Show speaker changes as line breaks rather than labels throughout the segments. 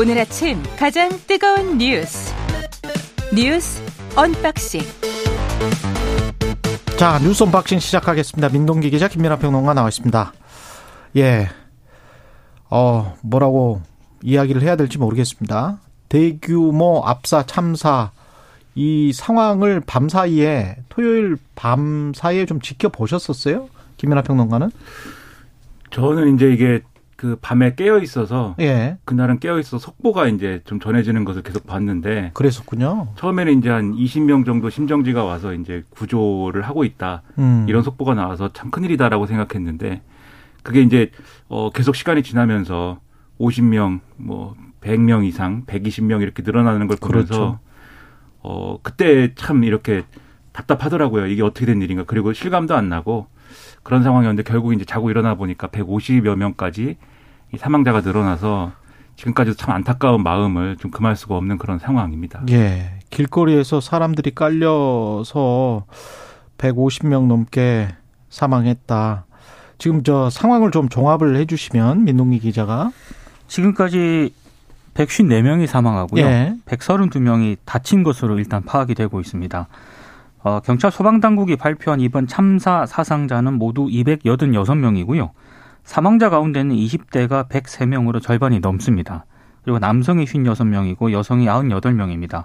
오늘 아침 가장 뜨거운 뉴스 뉴스 unboxing
자 뉴스 unboxing 시작하겠습니다. 민동기 기자 김민아 평론가 나와 있습니다. 예, 어 뭐라고 이야기를 해야 될지 모르겠습니다. 대규모 압사 참사 이 상황을 밤 사이에 토요일 밤 사이에 좀 지켜보셨었어요? 김민아 평론가는?
저는 이제 이게 그 밤에 깨어 있어서
예.
그날은 깨어 있어 서 속보가 이제 좀 전해지는 것을 계속 봤는데
그랬었군요.
처음에는 이제 한 20명 정도 심정지가 와서 이제 구조를 하고 있다
음.
이런 속보가 나와서 참 큰일이다라고 생각했는데 그게 이제 어 계속 시간이 지나면서 50명 뭐 100명 이상 120명 이렇게 늘어나는 걸 보면서
그렇죠.
어 그때 참 이렇게 답답하더라고요. 이게 어떻게 된 일인가. 그리고 실감도 안 나고 그런 상황이었는데 결국 이제 자고 일어나 보니까 150여 명까지 이 사망자가 늘어나서 지금까지도 참 안타까운 마음을 좀 금할 수가 없는 그런 상황입니다.
예. 길거리에서 사람들이 깔려서 150명 넘게 사망했다. 지금 저 상황을 좀 종합을 해 주시면 민동기 기자가
지금까지 154명이 사망하고요.
예.
132명이 다친 것으로 일단 파악이 되고 있습니다. 어, 경찰 소방당국이 발표한 이번 참사 사상자는 모두 286명이고요. 사망자 가운데는 20대가 103명으로 절반이 넘습니다. 그리고 남성이 56명이고 여성이 98명입니다.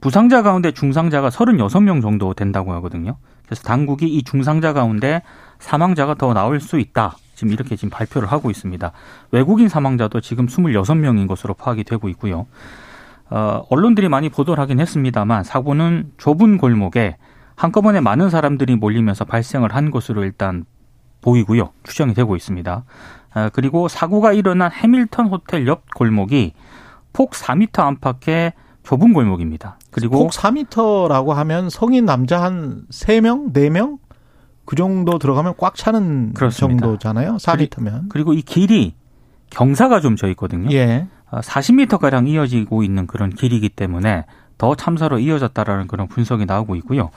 부상자 가운데 중상자가 36명 정도 된다고 하거든요. 그래서 당국이 이 중상자 가운데 사망자가 더 나올 수 있다. 지금 이렇게 지금 발표를 하고 있습니다. 외국인 사망자도 지금 26명인 것으로 파악이 되고 있고요. 어, 언론들이 많이 보도를 하긴 했습니다만 사고는 좁은 골목에 한꺼번에 많은 사람들이 몰리면서 발생을 한 것으로 일단 보이고요. 추정이 되고 있습니다. 아, 그리고 사고가 일어난 해밀턴 호텔 옆 골목이 폭 4m 안팎의 좁은 골목입니다. 그리고
폭 4m라고 하면 성인 남자 한 3명, 4명 그 정도 들어가면 꽉 차는
그렇습니다.
정도잖아요. 4m면.
그리고 이 길이 경사가 좀 져 있거든요.
예.
40m 가량 이어지고 있는 그런 길이기 때문에 더 참사로 이어졌다라는 그런 분석이 나오고 있고요.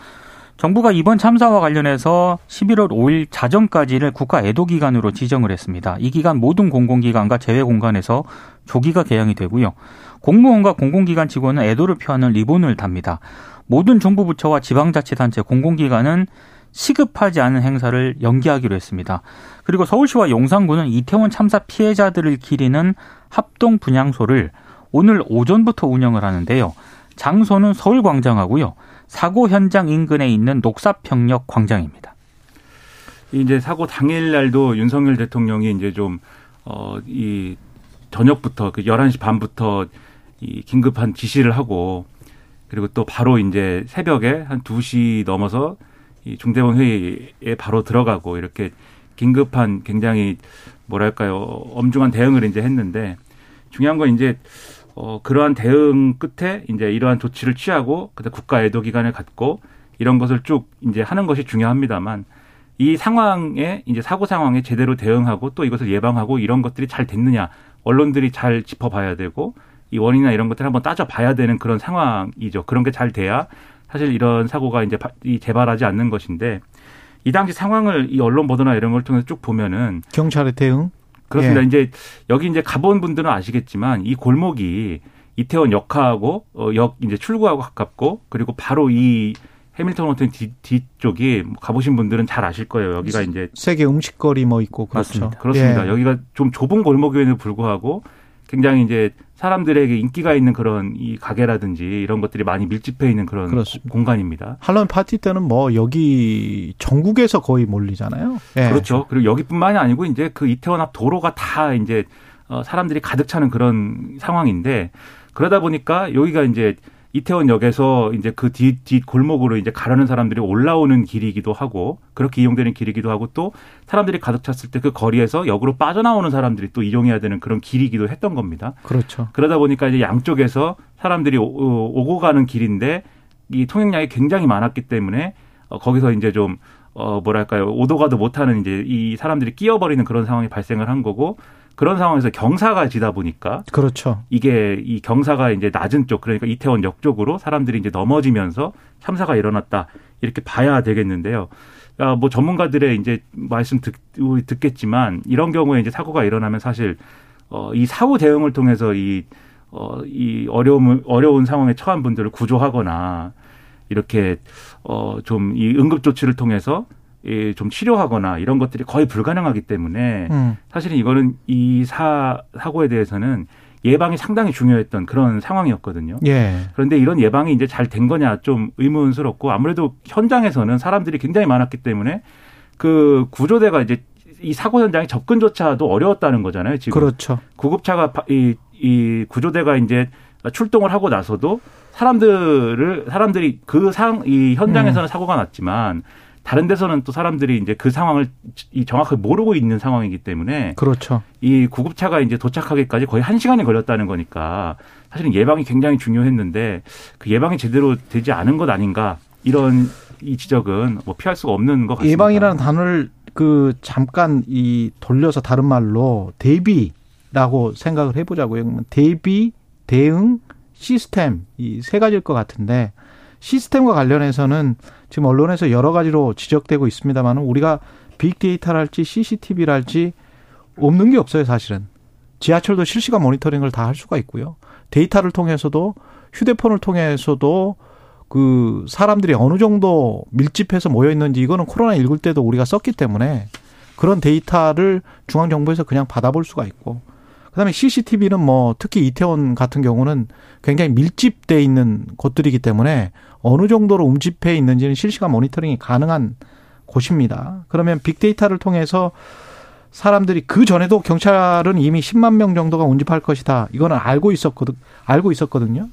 정부가 이번 참사와 관련해서 11월 5일 자정까지를 국가 애도 기간으로 지정을 했습니다. 이 기간 모든 공공기관과 재외 공간에서 조기가 개항이 되고요. 공무원과 공공기관 직원은 애도를 표하는 리본을 답니다. 모든 정부 부처와 지방자치단체 공공기관은 시급하지 않은 행사를 연기하기로 했습니다. 그리고 서울시와 용산구는 이태원 참사 피해자들을 기리는 합동 분향소를 오늘 오전부터 운영을 하는데요. 장소는 서울광장하고요. 사고 현장 인근에 있는 녹사평역 광장입니다.
이제 사고 당일 날도 윤석열 대통령이 이제 좀, 어, 이, 저녁부터, 그 11시 반부터 이 긴급한 지시를 하고, 그리고 또 바로 이제 새벽에 한 2시 넘어서 이 중대본 회의에 바로 들어가고, 이렇게 긴급한 굉장히, 뭐랄까요, 엄중한 대응을 이제 했는데, 중요한 건 이제, 어, 그러한 대응 끝에 이제 이러한 조치를 취하고, 그다음 국가 애도 기간을 갖고, 이런 것을 쭉 이제 하는 것이 중요합니다만, 이 상황에 이제 사고 상황에 제대로 대응하고 또 이것을 예방하고 이런 것들이 잘 됐느냐 언론들이 잘 짚어봐야 되고 이 원인이나 이런 것들을 한번 따져봐야 되는 그런 상황이죠. 그런 게 잘 돼야 사실 이런 사고가 이제 재발하지 않는 것인데 이 당시 상황을 이 언론 보도나 이런 걸 통해서 쭉 보면은
경찰의 대응.
그렇습니다.
예.
이제 여기 이제 가본 분들은 아시겠지만 이 골목이 이태원 역하하고 어, 역 이제 출구하고 가깝고 그리고 바로 이 해밀턴 호텔 뒤, 뒤쪽이 뭐 가보신 분들은 잘 아실 거예요. 여기가 이제
세계 음식거리 뭐 있고 그렇죠.
맞습니다.
그렇습니다.
예.
여기가 좀 좁은 골목임에도 불구하고 굉장히 이제 사람들에게 인기가 있는 그런 이 가게라든지 이런 것들이 많이 밀집해 있는 그런
그렇습니다.
공간입니다.
할로윈 파티 때는 뭐 여기 전국에서 거의 몰리잖아요. 예.
그렇죠. 그리고 여기뿐만이 아니고 이제 그 이태원 앞 도로가 다 이제 어, 사람들이 가득 차는 그런 상황인데 그러다 보니까 여기가 이제 이태원역에서 이제 그 뒤, 뒤 골목으로 이제 가려는 사람들이 올라오는 길이기도 하고 그렇게 이용되는 길이기도 하고 또 사람들이 가득 찼을 때 그 거리에서 역으로 빠져나오는 사람들이 또 이용해야 되는 그런 길이기도 했던 겁니다.
그렇죠.
그러다 보니까 이제 양쪽에서 사람들이 오- 오고 가는 길인데 이 통행량이 굉장히 많았기 때문에 어, 거기서 이제 좀 어, 뭐랄까요 오도 가도 못하는 이제 이 사람들이 끼어버리는 그런 상황이 발생을 한 거고 그런 상황에서 경사가 지다 보니까
그렇죠.
이게 이 경사가 이제 낮은 쪽 그러니까 이태원 역 쪽으로 사람들이 이제 넘어지면서 참사가 일어났다 이렇게 봐야 되겠는데요. 아, 뭐 전문가들의 이제 말씀 듣, 듣겠지만 이런 경우에 이제 사고가 일어나면 사실 어, 이 사후 대응을 통해서 이 어, 이 어려움, 어려운 상황에 처한 분들을 구조하거나 이렇게 어, 좀 이 응급 조치를 통해서 예, 좀 치료하거나 이런 것들이 거의 불가능하기 때문에 음. 사실은 이거는 이 사, 사고에 대해서는 예방이 상당히 중요했던 그런 상황이었거든요. 예. 그런데 이런 예방이 이제 잘 된 거냐 좀 의문스럽고 아무래도 현장에서는 사람들이 굉장히 많았기 때문에 그 구조대가 이제 이 사고 현장에 접근조차도 어려웠다는 거잖아요. 지금
그렇죠.
구급차가 이, 이 구조대가 이제 출동을 하고 나서도 사람들을 사람들이 그 상 이 현장에서는 음. 사고가 났지만 다른 데서는 또 사람들이 이제 그 상황을 정확하게 모르고 있는 상황이기 때문에
그렇죠.
이 구급차가 이제 도착하기까지 거의 한 시간이 걸렸다는 거니까 사실은 예방이 굉장히 중요했는데 그 예방이 제대로 되지 않은 것 아닌가 이런 이 지적은 뭐 피할 수가 없는 것 같습니다.
예방이라는 단어를 그 잠깐 이 돌려서 다른 말로 대비라고 생각을 해보자고요. 대비, 대응, 시스템 이 세 가지일 것 같은데 시스템과 관련해서는 지금 언론에서 여러 가지로 지적되고 있습니다만 우리가 빅데이터랄지 CCTV랄지 없는 게 없어요, 사실은. 지하철도 실시간 모니터링을 다 할 수가 있고요. 데이터를 통해서도 휴대폰을 통해서도 그 사람들이 어느 정도 밀집해서 모여 있는지 이거는 코로나 19 때도 우리가 썼기 때문에 그런 데이터를 중앙 정부에서 그냥 받아볼 수가 있고 그다음에 CCTV는 뭐 특히 이태원 같은 경우는 굉장히 밀집돼 있는 곳들이기 때문에 어느 정도로 움집해 있는지는 실시간 모니터링이 가능한 곳입니다. 그러면 빅데이터를 통해서 사람들이 그 전에도 경찰은 이미 10만 명 정도가 운집할 것이다. 이거는 알고 있었거든 알고 있었거든요.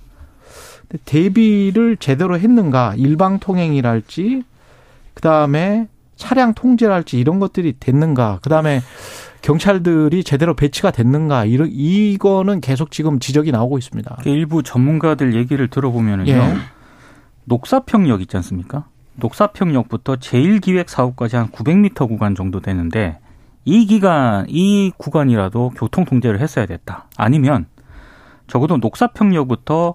근데 대비를 제대로 했는가? 일방 통행이랄지 그다음에 차량 통제랄지 이런 것들이 됐는가? 그다음에 경찰들이 제대로 배치가 됐는가 이런 이거는 계속 지금 지적이 나오고 있습니다.
일부 전문가들 얘기를 들어보면은요. 예. 녹사평역 있지 않습니까? 녹사평역부터 제1기획 사업까지 한 900m 구간 정도 되는데 이 기간 이 구간이라도 교통 통제를 했어야 됐다. 아니면 적어도 녹사평역부터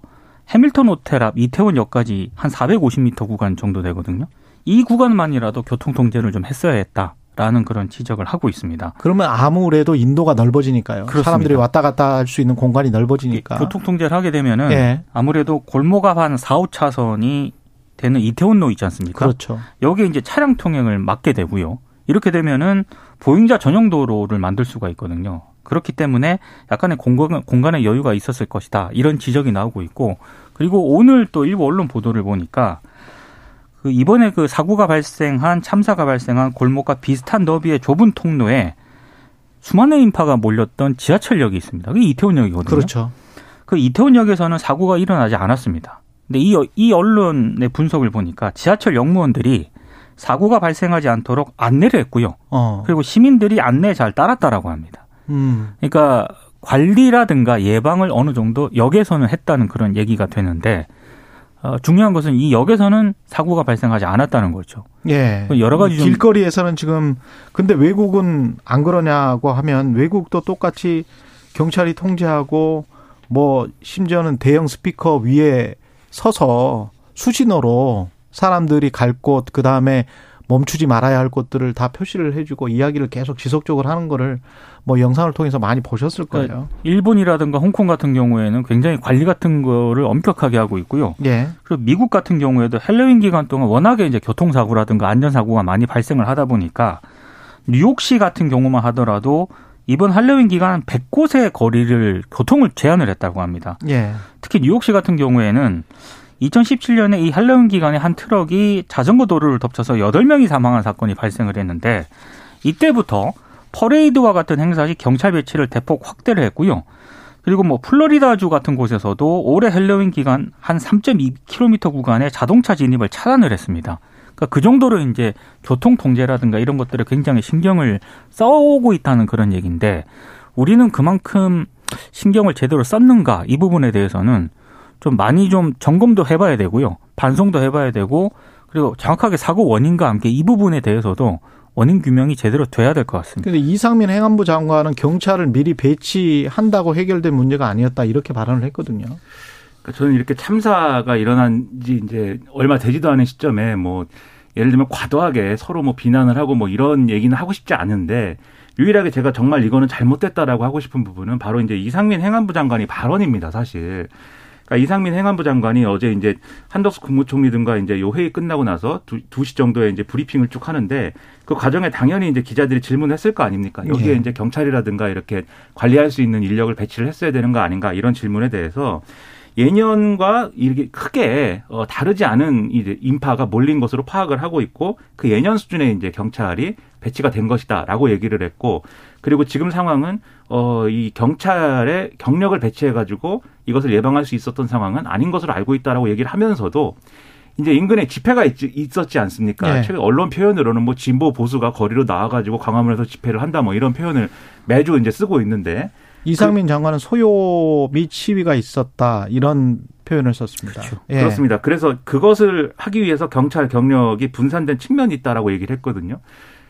해밀턴 호텔 앞 이태원역까지 한 450m 구간 정도 되거든요. 이 구간만이라도 교통 통제를 좀 했어야 했다. 라는 그런 지적을 하고 있습니다.
그러면 아무래도 인도가 넓어지니까요. 그렇습니다. 사람들이 왔다 갔다 할 수 있는 공간이 넓어지니까.
교통 통제를 하게 되면은 예. 아무래도 골목 앞한 4, 5차선이 되는 이태원로 있지 않습니까?
그렇죠.
여기에 이제 차량 통행을 막게 되고요. 이렇게 되면은 보행자 전용 도로를 만들 수가 있거든요. 그렇기 때문에 약간의 공간, 공간의 여유가 있었을 것이다. 이런 지적이 나오고 있고 그리고 오늘 또 일부 언론 보도를 보니까 그 이번에 그 사고가 발생한 참사가 발생한 골목과 비슷한 너비의 좁은 통로에 수많은 인파가 몰렸던 지하철역이 있습니다. 그게 이태원역이거든요.
그렇죠.
그 이태원역에서는 사고가 일어나지 않았습니다. 근데 이, 이 언론의 분석을 보니까 지하철 역무원들이 사고가 발생하지 않도록 안내를 했고요. 어. 그리고 시민들이 안내에 잘 따랐다라고 합니다. 음. 그러니까 관리라든가 예방을 어느 정도 역에서는 했다는 그런 얘기가 되는데 어, 중요한 것은 이 역에서는 사고가 발생하지 않았다는 거죠.
예. 여러 가지 길거리에서는 지금 근데 외국은 안 그러냐고 하면 외국도 똑같이 경찰이 통제하고 뭐 심지어는 대형 스피커 위에 서서 수신호로 사람들이 갈 곳, 그 다음에 멈추지 말아야 할 곳들을 다 표시를 해주고 이야기를 계속 지속적으로 하는 거를 뭐 영상을 통해서 많이 보셨을 그러니까 거예요.
일본이라든가 홍콩 같은 경우에는 굉장히 관리 같은 거를 엄격하게 하고 있고요. 예. 그리고 미국 같은 경우에도 헬로윈 기간 동안 워낙에 이제 교통사고라든가 안전사고가 많이 발생을 하다 보니까 뉴욕시 같은 경우만 하더라도 이번 할로윈 기간 100곳의 거리를 교통을 제한을 했다고 합니다. 예. 특히 뉴욕시 같은 경우에는 2017년에 이 할로윈 기간에 한 트럭이 자전거 도로를 덮쳐서 8명이 사망한 사건이 발생을 했는데 이때부터 퍼레이드와 같은 행사 시 경찰 배치를 대폭 확대를 했고요. 그리고 뭐 플로리다주 같은 곳에서도 올해 헬로윈 기간 한 3.2km 구간에 자동차 진입을 차단을 했습니다. 그러니까 그 정도로 이제 교통 통제라든가 이런 것들을 굉장히 신경을 써오고 있다는 그런 얘기인데 우리는 그만큼 신경을 제대로 썼는가 이 부분에 대해서는 좀 많이 좀 점검도 해봐야 되고요. 반성도 해봐야 되고 그리고 정확하게 사고 원인과 함께 이 부분에 대해서도 원인 규명이 제대로 돼야 될 것 같습니다.
그런데 이상민 행안부 장관은 경찰을 미리 배치한다고 해결된 문제가 아니었다 이렇게 발언을 했거든요.
그러니까 저는 이렇게 참사가 일어난 지 이제 얼마 되지도 않은 시점에 뭐 예를 들면 과도하게 서로 뭐 비난을 하고 뭐 이런 얘기는 하고 싶지 않은데 유일하게 제가 정말 이거는 잘못됐다라고 하고 싶은 부분은 바로 이제 이상민 행안부 장관이 발언입니다, 사실. 그러니까 이상민 행안부 장관이 어제 이제 한덕수 국무총리 등과 이제 요 회의 끝나고 나서 두, 2시 정도에 이제 브리핑을 쭉 하는데 그 과정에 당연히 이제 기자들이 질문했을 거 아닙니까? 여기에 예. 이제 경찰이라든가 이렇게 관리할 수 있는 인력을 배치를 했어야 되는 거 아닌가 이런 질문에 대해서 예년과 이렇게 크게 어, 다르지 않은 이제 인파가 몰린 것으로 파악을 하고 있고 그 예년 수준의 이제 경찰이 배치가 된 것이다라고 얘기를 했고 그리고 지금 상황은 어, 이 경찰의 경력을 배치해 가지고 이것을 예방할 수 있었던 상황은 아닌 것으로 알고 있다라고 얘기를 하면서도 이제 인근에 집회가 있, 었지 않습니까? 네. 최근 언론 표현으로는 뭐 진보 보수가 거리로 나와가지고 광화문에서 집회를 한다 뭐 이런 표현을 매주 이제 쓰고 있는데
이상민 그, 장관은 소요 및 시위가 있었다 이런 표현을 썼습니다.
그렇죠. 예. 그렇습니다. 그래서 그것을 하기 위해서 경찰 경력이 분산된 측면이 있다라고 얘기를 했거든요.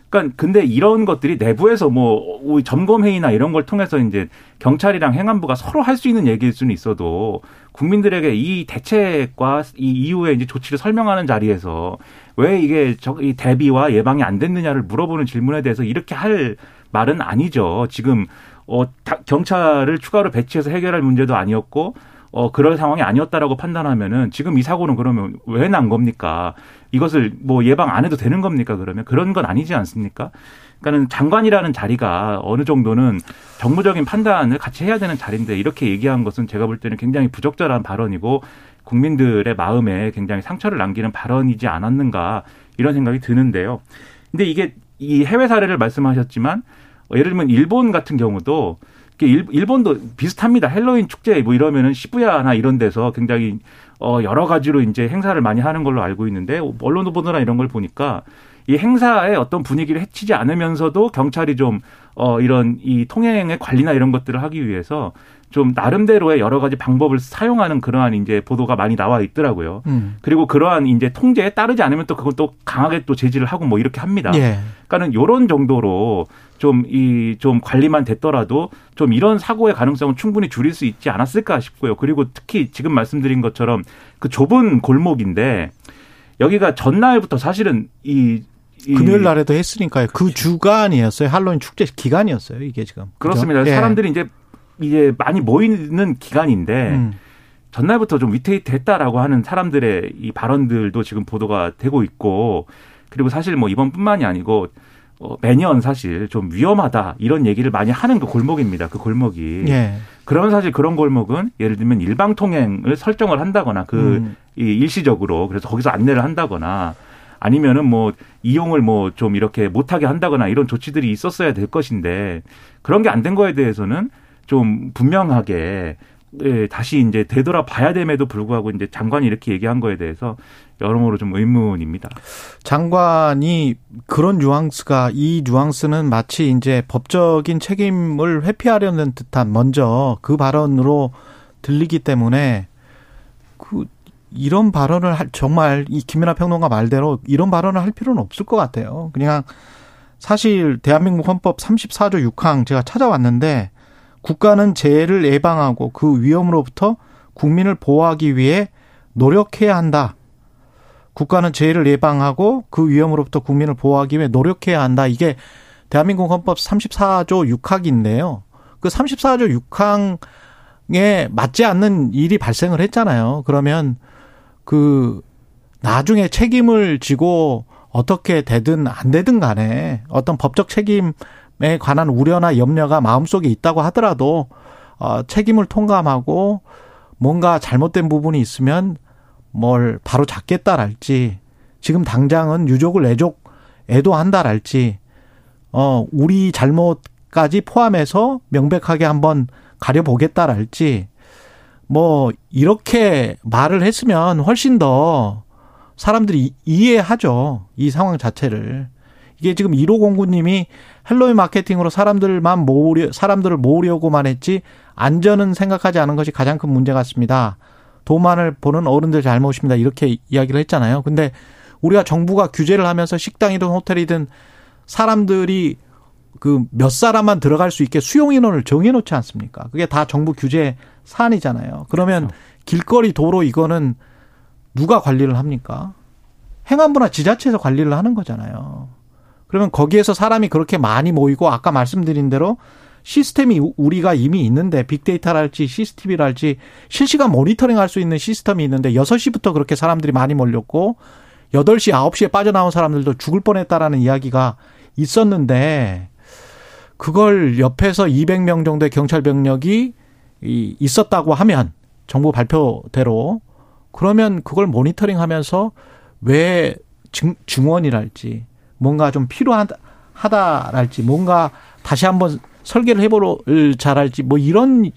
그러니까 근데 이런 것들이 내부에서 뭐 점검 회의나 이런 걸 통해서 이제 경찰이랑 행안부가 서로 할 수 있는 얘기일 수는 있어도 국민들에게 이 대책과 이 이후에 이제 조치를 설명하는 자리에서 왜 이게 저이 대비와 예방이 안 됐느냐를 물어보는 질문에 대해서 이렇게 할 말은 아니죠. 지금 어 경찰을 추가로 배치해서 해결할 문제도 아니었고 어, 그럴 상황이 아니었다라고 판단하면은 지금 이 사고는 그러면 왜 난 겁니까? 이것을 뭐 예방 안 해도 되는 겁니까? 그러면 그런 건 아니지 않습니까? 그러니까는 장관이라는 자리가 어느 정도는 정무적인 판단을 같이 해야 되는 자리인데 이렇게 얘기한 것은 제가 볼 때는 굉장히 부적절한 발언이고 국민들의 마음에 굉장히 상처를 남기는 발언이지 않았는가 이런 생각이 드는데요. 근데 이게 이 해외 사례를 말씀하셨지만 예를 들면 일본 같은 경우도 일본도 비슷합니다. 헬로윈 축제 뭐 이러면은 시부야나 이런 데서 굉장히 어 여러 가지로 이제 행사를 많이 하는 걸로 알고 있는데 언론 보도나 이런 걸 보니까 이 행사의 어떤 분위기를 해치지 않으면서도 경찰이 좀 어 이런 이 통행의 관리나 이런 것들을 하기 위해서 좀 나름대로의 여러 가지 방법을 사용하는 그러한 이제 보도가 많이 나와 있더라고요. 음. 그리고 그러한 이제 통제에 따르지 않으면 또 그건 또 강하게 또 제지를 하고 뭐 이렇게 합니다. 예. 그러니까는 요런 정도로 좀 이좀 관리만 됐더라도 좀 이런 사고의 가능성은 충분히 줄일 수 있지 않았을까 싶고요. 그리고 특히 지금 말씀드린 것처럼 그 좁은 골목인데 여기가 전날부터 사실은 이
금요일 날에도 했으니까요. 그 그렇죠. 주간이었어요. 할로윈 축제 기간이었어요. 이게 지금.
그렇습니다. 그렇죠? 사람들이 이제 이제 많이 모이는 기간인데 음. 전날부터 좀 위태위태했다라고 하는 사람들의 이 발언들도 지금 보도가 되고 있고 그리고 사실 뭐 이번뿐만이 아니고 어, 매년 사실 좀 위험하다 이런 얘기를 많이 하는 그 골목입니다. 그 골목이. 예. 그러면 사실 그런 골목은 예를 들면 일방 통행을 설정을 한다거나 그 음. 이 일시적으로 그래서 거기서 안내를 한다거나 아니면은 뭐 이용을 뭐 좀 이렇게 못하게 한다거나 이런 조치들이 있었어야 될 것인데 그런 게 안 된 거에 대해서는 좀 분명하게 예, 다시 이제 되돌아 봐야 됨에도 불구하고 이제 장관이 이렇게 얘기한 거에 대해서 여러모로 좀 의문입니다.
장관이 그런 뉘앙스가 이 뉘앙스는 마치 이제 법적인 책임을 회피하려는 듯한 먼저 그 발언으로 들리기 때문에 그 이런 발언을 할 정말 이 김연아 평론가 말대로 이런 발언을 할 필요는 없을 것 같아요. 그냥 사실 대한민국 헌법 34조 6항 제가 찾아왔는데 국가는 재해를 예방하고 그 위험으로부터 국민을 보호하기 위해 노력해야 한다. 국가는 재해를 예방하고 그 위험으로부터 국민을 보호하기 위해 노력해야 한다. 이게 대한민국 헌법 34조 6항인데요. 그 34조 6항에 맞지 않는 일이 발생을 했잖아요. 그러면 그 나중에 책임을 지고 어떻게 되든 안 되든 간에 어떤 법적 책임 에 관한 우려나 염려가 마음속에 있다고 하더라도 어, 책임을 통감하고 뭔가 잘못된 부분이 있으면 뭘 바로 잡겠다랄지 지금 당장은 유족을 애족 애도한다랄지 어 우리 잘못까지 포함해서 명백하게 한번 가려보겠다랄지 뭐 이렇게 말을 했으면 훨씬 더 사람들이 이해하죠. 이 상황 자체를. 이게 지금 1509님이 헬로윈 마케팅으로 사람들만 모으려, 사람들을 모으려고만 했지 안전은 생각하지 않은 것이 가장 큰 문제 같습니다. 도만을 보는 어른들 잘못입니다. 이렇게 이야기를 했잖아요. 근데 우리가 정부가 규제를 하면서 식당이든 호텔이든 사람들이 그 몇 사람만 들어갈 수 있게 수용 인원을 정해 놓지 않습니까? 그게 다 정부 규제 사안이잖아요. 그러면 그렇죠. 길거리 도로 이거는 누가 관리를 합니까? 행안부나 지자체에서 관리를 하는 거잖아요. 그러면 거기에서 사람이 그렇게 많이 모이고 아까 말씀드린 대로 시스템이 우리가 이미 있는데 빅데이터랄지 CCTV랄지 실시간 모니터링 할 수 있는 시스템이 있는데 6시부터 그렇게 사람들이 많이 몰렸고 8시, 9시에 빠져나온 사람들도 죽을 뻔했다라는 이야기가 있었는데 그걸 옆에서 200명 정도의 경찰 병력이 있었다고 하면 정부 발표대로 그러면 그걸 모니터링 하면서 왜 증, 증원이랄지 뭔가 좀 필요하다랄지 뭔가 다시 한번 설계를 해보러 잘할지 뭐 이런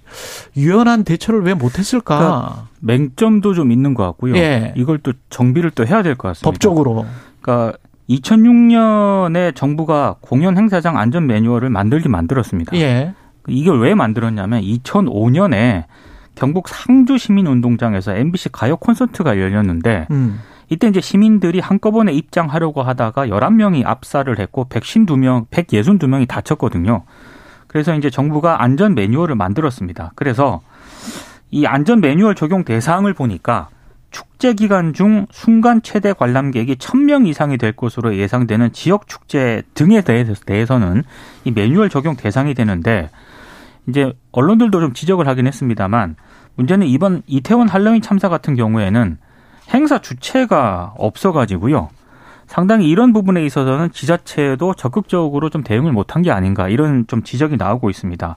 유연한 대처를 왜 못했을까? 그러니까
맹점도 좀 있는 것 같고요. 예. 이걸 또 정비를 또 해야 될 것 같습니다.
법적으로.
그러니까 2006년에 정부가 공연 행사장 안전 매뉴얼을 만들긴 만들었습니다. 예. 이걸 왜 만들었냐면 2005년에 경북 상주 시민운동장에서 MBC 가요 콘서트가 열렸는데 음. 이때 이제 시민들이 한꺼번에 입장하려고 하다가 11명이 압사를 했고 152명, 162명이 다쳤거든요. 그래서 이제 정부가 안전 매뉴얼을 만들었습니다. 그래서 이 안전 매뉴얼 적용 대상을 보니까 축제 기간 중 순간 최대 관람객이 1000명 이상이 될 것으로 예상되는 지역 축제 등에 대해서는 이 매뉴얼 적용 대상이 되는데 이제 언론들도 좀 지적을 하긴 했습니다만 문제는 이번 이태원 할로윈 참사 같은 경우에는 행사 주체가 없어가지고요. 상당히 이런 부분에 있어서는 지자체도 적극적으로 좀 대응을 못한 게 아닌가 이런 좀 지적이 나오고 있습니다.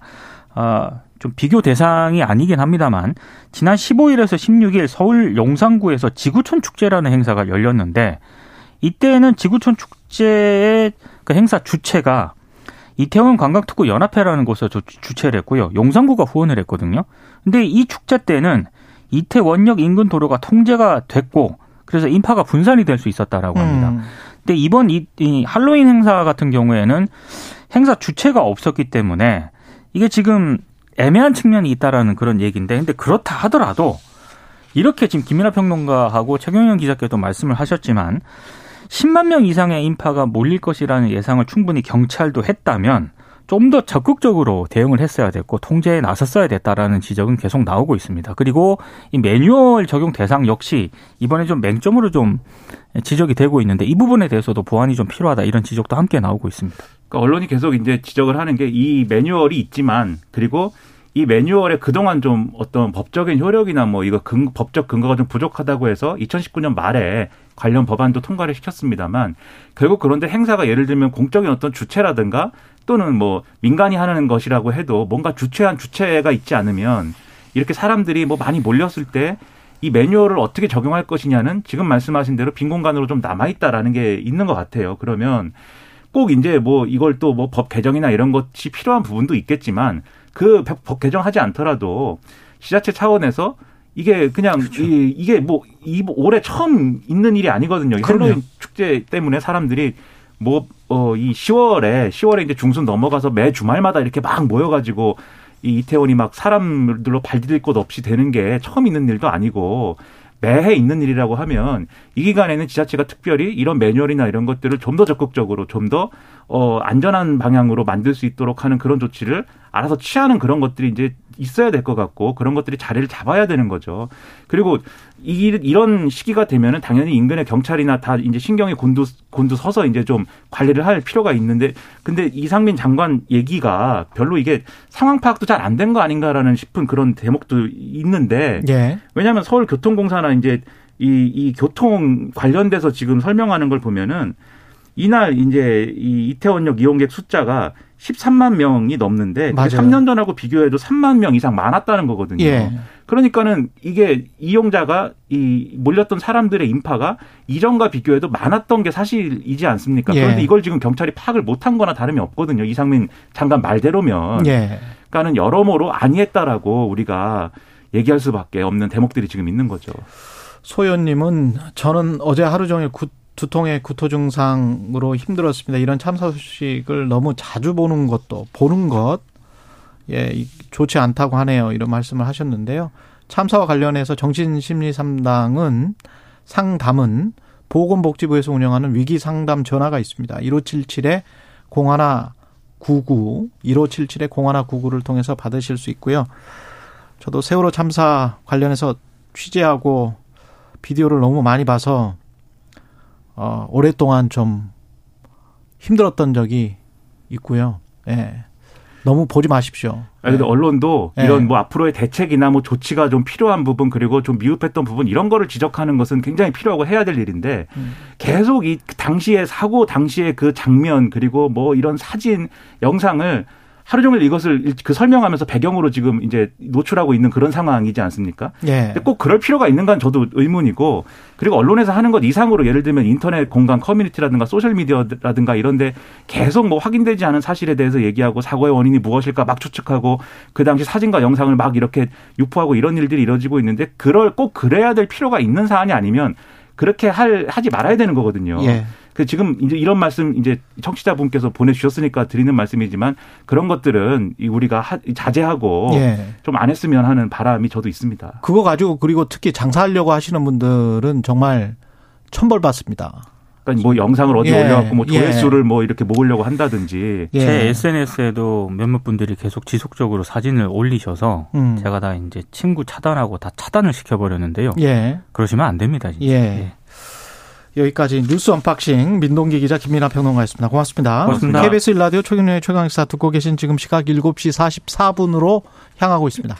아, 좀 비교 대상이 아니긴 합니다만 지난 15일에서 16일 서울 용산구에서 지구촌 축제라는 행사가 열렸는데 이때는 지구촌 축제의 그 행사 주체가 이태원 관광특구 연합회라는 곳에서 주최를 했고요. 용산구가 후원을 했거든요. 근데 이 축제 때는 이태원역 인근 도로가 통제가 됐고 그래서 인파가 분산이 될 수 있었다라고 합니다. 음. 근데 이번 이, 이 할로윈 행사 같은 경우에는 행사 주체가 없었기 때문에 이게 지금 애매한 측면이 있다라는 그런 얘기인데 근데 그렇다 하더라도 이렇게 지금 김민하 평론가하고 최경영 기자께도 말씀을 하셨지만 10만 명 이상의 인파가 몰릴 것이라는 예상을 충분히 경찰도 했다면 좀 더 적극적으로 대응을 했어야 됐고 통제에 나섰어야 됐다라는 지적은 계속 나오고 있습니다. 그리고 이 매뉴얼 적용 대상 역시 이번에 좀 맹점으로 좀 지적이 되고 있는데 이 부분에 대해서도 보완이 좀 필요하다 이런 지적도 함께 나오고 있습니다.
그러니까 언론이 계속 이제 지적을 하는 게 이 매뉴얼이 있지만 그리고 이 매뉴얼에 그동안 좀 어떤 법적인 효력이나 뭐 이거 근, 법적 근거가 좀 부족하다고 해서 2019년 말에 관련 법안도 통과를 시켰습니다만 결국 그런데 행사가 예를 들면 공적인 어떤 주체라든가 또는 뭐 민간이 하는 것이라고 해도 뭔가 주체한 주체가 있지 않으면 이렇게 사람들이 뭐 많이 몰렸을 때 이 매뉴얼을 어떻게 적용할 것이냐는 지금 말씀하신 대로 빈 공간으로 좀 남아 있다라는 게 있는 것 같아요. 그러면 꼭 이제 뭐 이걸 또 뭐 법 개정이나 이런 것이 필요한 부분도 있겠지만 그 법 개정하지 않더라도 지자체 차원에서 이게 그냥 그렇죠. 이, 이게 뭐 이 올해 처음 있는 일이 아니거든요. 할로윈 축제 때문에 사람들이 뭐 어 이 10월에 10월에 이제 중순 넘어가서 매 주말마다 이렇게 막 모여가지고 이 이태원이 막 사람들로 발디딜 곳 없이 되는 게 처음 있는 일도 아니고 매해 있는 일이라고 하면 이 기간에는 지자체가 특별히 이런 매뉴얼이나 이런 것들을 좀 더 적극적으로 좀 더 어, 안전한 방향으로 만들 수 있도록 하는 그런 조치를 알아서 취하는 그런 것들이 이제 있어야 될 것 같고 그런 것들이 자리를 잡아야 되는 거죠. 그리고 이, 이런 시기가 되면은 당연히 인근의 경찰이나 다 이제 신경이 곤두 곤두 서서 이제 좀 관리를 할 필요가 있는데 근데 이상민 장관 얘기가 별로 이게 상황 파악도 잘 안 된 거 아닌가라는 싶은 그런 대목도 있는데 예. 왜냐하면 서울교통공사나 이제 이, 이 교통 관련돼서 지금 설명하는 걸 보면은 이날 이제 이 이태원역 이용객 숫자가 13만 명이 넘는데 맞아요. 3년 전하고 비교해도 3만 명 이상 많았다는 거거든요. 예. 그러니까는 이게 이용자가 이 몰렸던 사람들의 인파가 이전과 비교해도 많았던 게 사실이지 않습니까? 예. 그런데 이걸 지금 경찰이 파악을 못한 거나 다름이 없거든요. 이상민 장관 말대로면. 예. 그러니까는 여러모로 아니했다라고 우리가 얘기할 수밖에 없는 대목들이 지금 있는 거죠.
소연님은 저는 어제 하루 종일 구, 두통의 구토 증상으로 힘들었습니다. 이런 참사 소식을 너무 자주 보는 것도 보는 것 예, 좋지 않다고 하네요. 이런 말씀을 하셨는데요. 참사와 관련해서 정신심리상담은 상담은 보건복지부에서 운영하는 위기 상담 전화가 있습니다. 1577에 0199 1577에 0199를 통해서 받으실 수 있고요. 저도 세월호 참사 관련해서 취재하고 비디오를 너무 많이 봐서 어, 오랫동안 좀 힘들었던 적이 있고요. 예. 너무 보지 마십시오.
아니, 근데
예.
언론도
네.
이런 뭐 앞으로의 대책이나 뭐 조치가 좀 필요한 부분 그리고 좀 미흡했던 부분 이런 거를 지적하는 것은 굉장히 필요하고 해야 될 일인데
음.
계속 이 당시의 사고 당시의 그 장면 그리고 뭐 이런 사진 영상을 하루 종일 이것을 그 설명하면서 배경으로 지금 이제 노출하고 있는 그런 상황이지 않습니까?
예.
근데 꼭 그럴 필요가 있는가는 저도 의문이고 그리고 언론에서 하는 것 이상으로 예를 들면 인터넷 공간 커뮤니티라든가 소셜 미디어라든가 이런데 계속 뭐 확인되지 않은 사실에 대해서 얘기하고 사고의 원인이 무엇일까 막 추측하고 그 당시 사진과 영상을 막 이렇게 유포하고 이런 일들이 이뤄지고 있는데 그럴 꼭 그래야 될 필요가 있는 사안이 아니면 그렇게 할 하지 말아야 되는 거거든요.
예.
그 지금 이제 이런 말씀 이제 청취자분께서 보내주셨으니까 드리는 말씀이지만 그런 것들은 이 우리가 하- 자제하고
예.
좀안 했으면 하는 바람이 저도 있습니다.
그거 가지고 그리고 특히 장사하려고 하시는 분들은 정말 천벌 받습니다.
그러니까 뭐 영상을 어디
예,
올려갖고 뭐
예.
조회수를 뭐 이렇게 모으려고 한다든지
예.
제 SNS에도 몇몇 분들이 계속 지속적으로 사진을 올리셔서
음.
제가 다 이제 친구 차단하고 다 차단을 시켜버렸는데요.
예.
그러시면 안 됩니다. 진짜.
예. 여기까지 뉴스 언박싱 민동기 기자 김민아 평론가였습니다. 고맙습니다.
고맙습니다.
KBS 일라디오 최경영의 최강시사 듣고 계신 지금 시각 7시 44분으로 향하고 있습니다.